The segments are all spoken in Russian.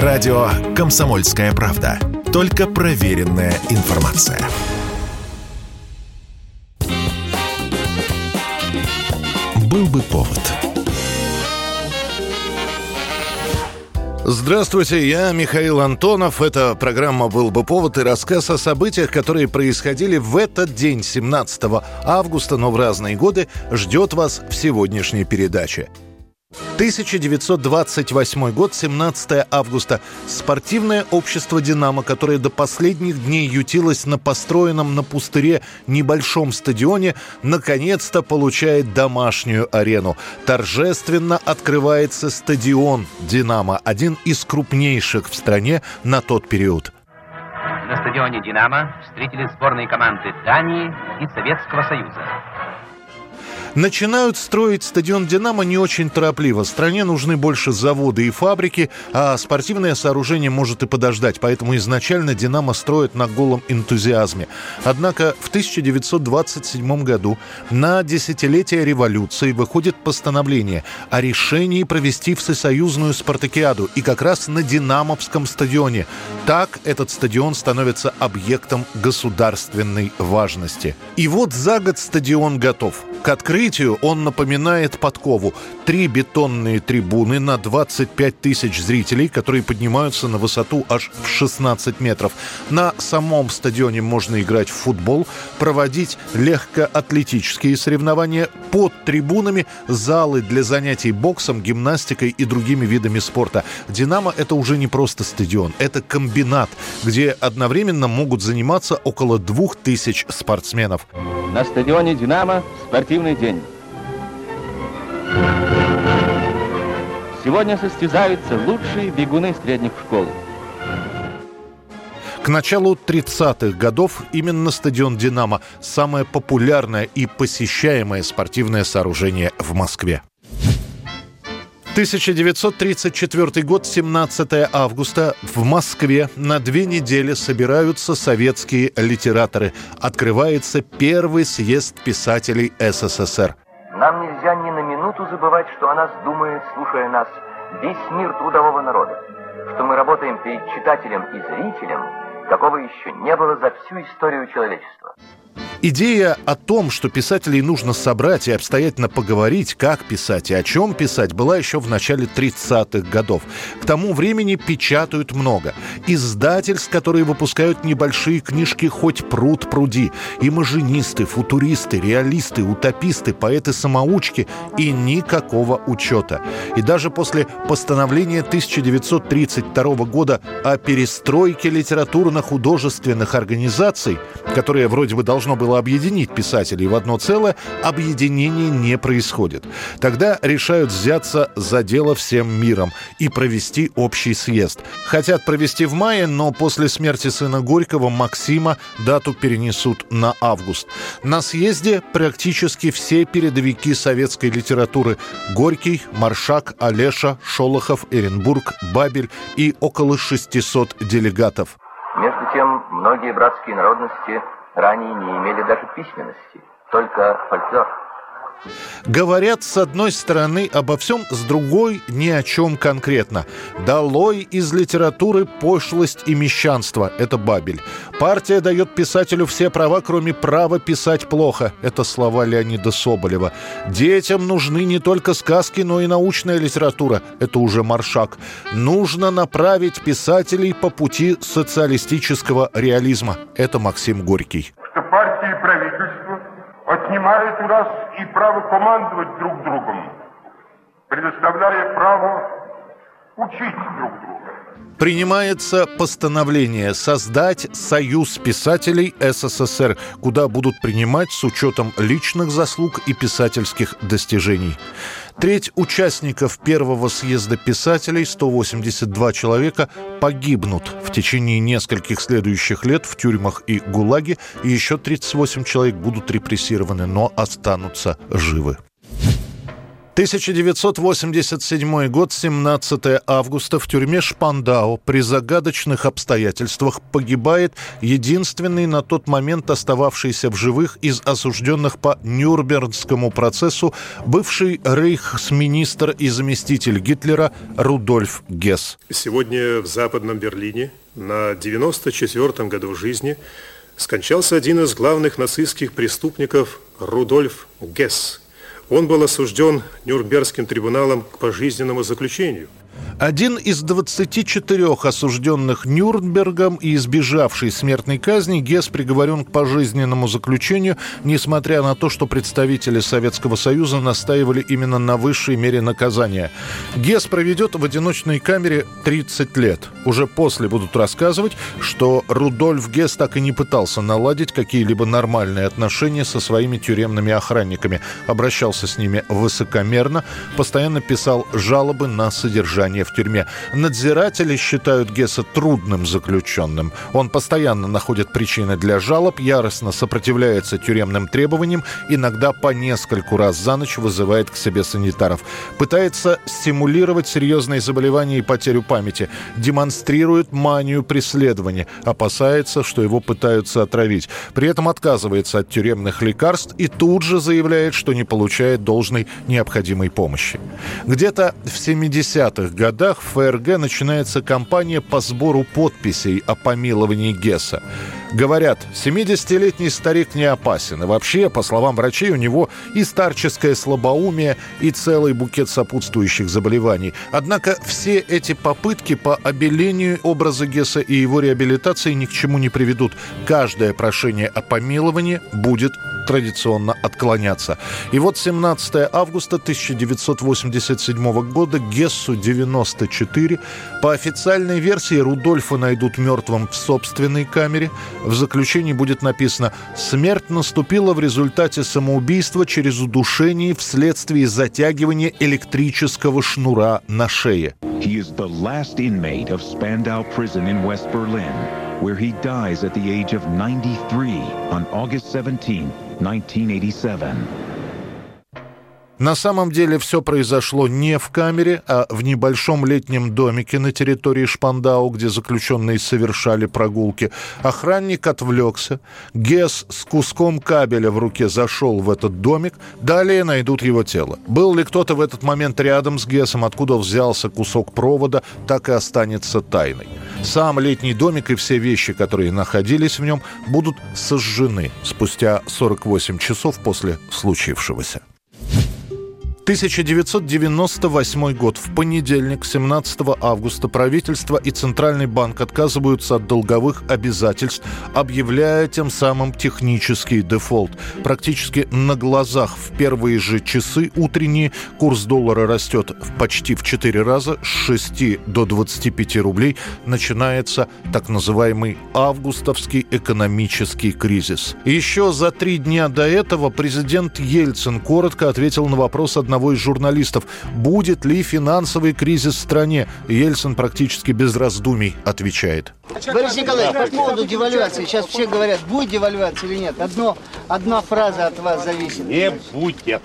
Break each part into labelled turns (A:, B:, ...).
A: Радио «Комсомольская правда». Только проверенная информация. Был бы повод.
B: Здравствуйте, я Михаил Антонов. Это программа «Был бы повод» и рассказ о событиях, которые происходили в этот день, 17 августа, но в разные годы, ждет вас в сегодняшней передаче. 1928 год, 17 августа. Спортивное общество «Динамо», которое до последних дней ютилось на построенном на пустыре небольшом стадионе, наконец-то получает домашнюю арену. Торжественно открывается стадион «Динамо», один из крупнейших в стране на тот период.
C: На стадионе «Динамо» встретили сборные команды Дании и Советского Союза.
B: Начинают строить стадион «Динамо» не очень торопливо. Стране нужны больше заводы и фабрики, а спортивное сооружение может и подождать. Поэтому изначально «Динамо» строят на голом энтузиазме. Однако в 1927 году на десятилетие революции выходит постановление о решении провести всесоюзную спартакиаду и как раз на «Динамовском» стадионе. Так этот стадион становится объектом государственной важности. И вот за год стадион готов. К открытию он напоминает подкову. Три бетонные трибуны на 25 тысяч зрителей, которые поднимаются на высоту аж в 16 метров. На самом стадионе можно играть в футбол, проводить легкоатлетические соревнования. Под трибунами залы для занятий боксом, гимнастикой и другими видами спорта. «Динамо» — это уже не просто стадион, это комбинат, где одновременно могут заниматься около двух тысяч спортсменов.
C: На стадионе «Динамо» спортивный день. Сегодня состязаются лучшие бегуны средних школ.
B: К началу 30-х годов именно стадион «Динамо» – самое популярное и посещаемое спортивное сооружение в Москве. 1934 год, 17 августа. В Москве на две недели собираются советские литераторы. Открывается первый съезд писателей СССР.
D: Нам нельзя ни на минуту забывать, что о нас думает, слушая нас, весь мир трудового народа. Что мы работаем перед читателем и зрителем, какого еще не было за всю историю человечества.
B: Идея о том, что писателей нужно собрать и обстоятельно поговорить, как писать и о чем писать, была еще в начале 30-х годов. К тому времени печатают много. Издательств, которые выпускают небольшие книжки «Хоть пруд пруди». Имажинисты, футуристы, реалисты, утописты, поэты-самоучки и никакого учета. И даже после постановления 1932 года о перестройке литературно-художественных организаций, которое вроде бы должно было объединить писателей в одно целое, объединение не происходит. Тогда решают взяться за дело всем миром и провести общий съезд. Хотят провести в мае, но после смерти сына Горького Максима дату перенесут на август. На съезде практически все передовики советской литературы Горький, Маршак, Олеша, Шолохов, Эренбург, Бабель и около 600 делегатов.
D: Между тем, многие братские народности ранее не имели даже письменности, только фольклор.
B: Говорят, с одной стороны, обо всем, с другой – ни о чем конкретно. «Долой из литературы пошлость и мещанство» – это Бабель. Партия дает писателю все права, кроме права писать плохо – это слова Леонида Соболева. Детям нужны не только сказки, но и научная литература – это уже Маршак. Нужно направить писателей по пути социалистического реализма – это Максим Горький.
E: Что партии и правительство отнимает у нас и право командовать друг другом, предоставляя право учить друг друга.
B: Принимается постановление создать Союз писателей СССР, куда будут принимать с учетом личных заслуг и писательских достижений. Треть участников первого съезда писателей, 182 человека, погибнут в течение нескольких следующих лет в тюрьмах и ГУЛАГе, и еще 38 человек будут репрессированы, но останутся живы. 1987 год, 17 августа, в тюрьме Шпандау при загадочных обстоятельствах погибает единственный на тот момент остававшийся в живых из осужденных по Нюрнбергскому процессу бывший рейхсминистр и заместитель Гитлера Рудольф Гесс.
F: Сегодня в Западном Берлине на 94-м году жизни скончался один из главных нацистских преступников Рудольф Гесс – он был осужден Нюрнбергским трибуналом к пожизненному заключению –
B: один из 24 осужденных Нюрнбергом и избежавший смертной казни, Гесс приговорен к пожизненному заключению, несмотря на то, что представители Советского Союза настаивали именно на высшей мере наказания. Гесс проведет в одиночной камере 30 лет. Уже после будут рассказывать, что Рудольф Гесс так и не пытался наладить какие-либо нормальные отношения со своими тюремными охранниками. Обращался с ними высокомерно, постоянно писал жалобы на содержание содержания в тюрьме. Надзиратели считают Гесса трудным заключенным. Он постоянно находит причины для жалоб, яростно сопротивляется тюремным требованиям, иногда по нескольку раз за ночь вызывает к себе санитаров. Пытается стимулировать серьезные заболевания и потерю памяти. Демонстрирует манию преследования. Опасается, что его пытаются отравить. При этом отказывается от тюремных лекарств и тут же заявляет, что не получает должной необходимой помощи. Где-то в 70-х годах в ФРГ начинается кампания по сбору подписей о помиловании Гесса. Говорят, 70-летний старик не опасен. И вообще, по словам врачей, у него и старческое слабоумие, и целый букет сопутствующих заболеваний. Однако все эти попытки по обелению образа Гесса и его реабилитации ни к чему не приведут. Каждое прошение о помиловании будет традиционно отклоняться. И вот 17 августа 1987 года Гессу 94. По официальной версии Рудольфа найдут мертвым в собственной камере. В заключении будет написано «Смерть наступила в результате самоубийства через удушение вследствие затягивания электрического шнура на шее». He is the last inmate of Spandau prison in West Berlin, where he dies at the age of 93 on August 17, 1987. На самом деле все произошло не в камере, а в небольшом летнем домике на территории Шпандау, где заключенные совершали прогулки. Охранник отвлекся. Гес с куском кабеля в руке зашел в этот домик. Далее найдут его тело. Был ли кто-то в этот момент рядом с Гесом, откуда взялся кусок провода, так и останется тайной. Сам летний домик и все вещи, которые находились в нем, будут сожжены спустя 48 часов после случившегося. 1998 год. В понедельник, 17 августа, правительство и Центральный банк отказываются от долговых обязательств, объявляя тем самым технический дефолт. Практически на глазах в первые же часы утренние курс доллара растет почти в 4 раза, с 6 до 25 рублей. Начинается так называемый августовский экономический кризис. Еще за три дня до этого президент Ельцин коротко ответил на вопрос одного одного из журналистов, будет ли финансовый кризис в стране. Ельцин практически без раздумий отвечает.
G: Борис Николаевич, по поводу девальвации. Сейчас все говорят, будет девальвация или нет. Одно, одна фраза от вас зависит.
E: Не будет.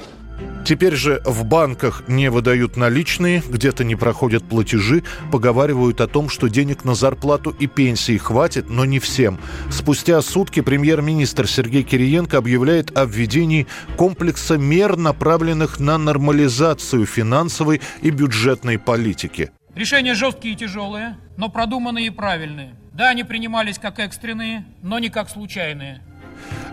B: Теперь же в банках не выдают наличные, где-то не проходят платежи, поговаривают о том, что денег на зарплату и пенсии хватит, но не всем. Спустя сутки премьер-министр Сергей Кириенко объявляет о введении комплекса мер, направленных на нормализацию финансовой и бюджетной политики.
H: Решения жесткие и тяжелые, но продуманные и правильные. Да, они принимались как экстренные, но не как случайные.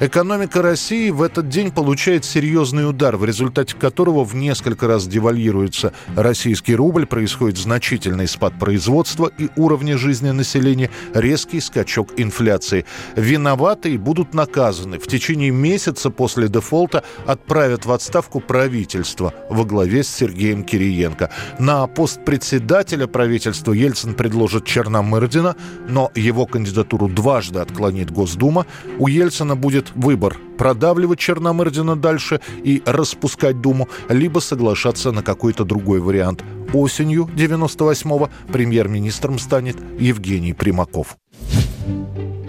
B: Экономика России в этот день получает серьезный удар, в результате которого в несколько раз девальвируется российский рубль, происходит значительный спад производства и уровня жизни населения, резкий скачок инфляции. Виноватые будут наказаны. В течение месяца после дефолта отправят в отставку правительство во главе с Сергеем Кириенко. На пост председателя правительства Ельцин предложит Черномырдина, но его кандидатуру дважды отклонит Госдума. У Ельцина будет выбор – продавливать Черномырдина дальше и распускать Думу, либо соглашаться на какой-то другой вариант. Осенью 98-го премьер-министром станет Евгений Примаков.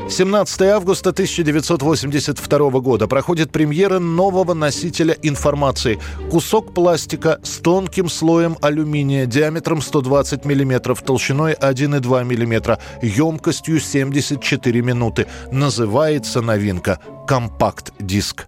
B: 17 августа 1982 года проходит премьера нового носителя информации. Кусок пластика с тонким слоем алюминия диаметром 120 мм, толщиной 1,2 мм, емкостью 74 минуты. Называется новинка «Компакт-диск».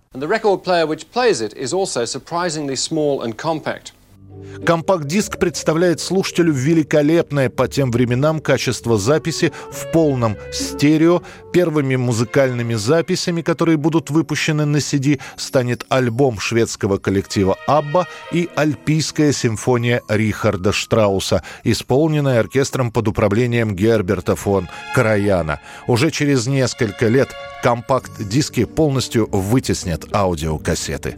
B: Компакт-диск представляет слушателю великолепное по тем временам качество записи в полном стерео. Первыми музыкальными записями, которые будут выпущены на CD, станет альбом шведского коллектива «Абба» и «Альпийская симфония» Рихарда Штрауса, исполненная оркестром под управлением Герберта фон Караяна. Уже через несколько лет компакт-диски полностью вытеснят аудиокассеты.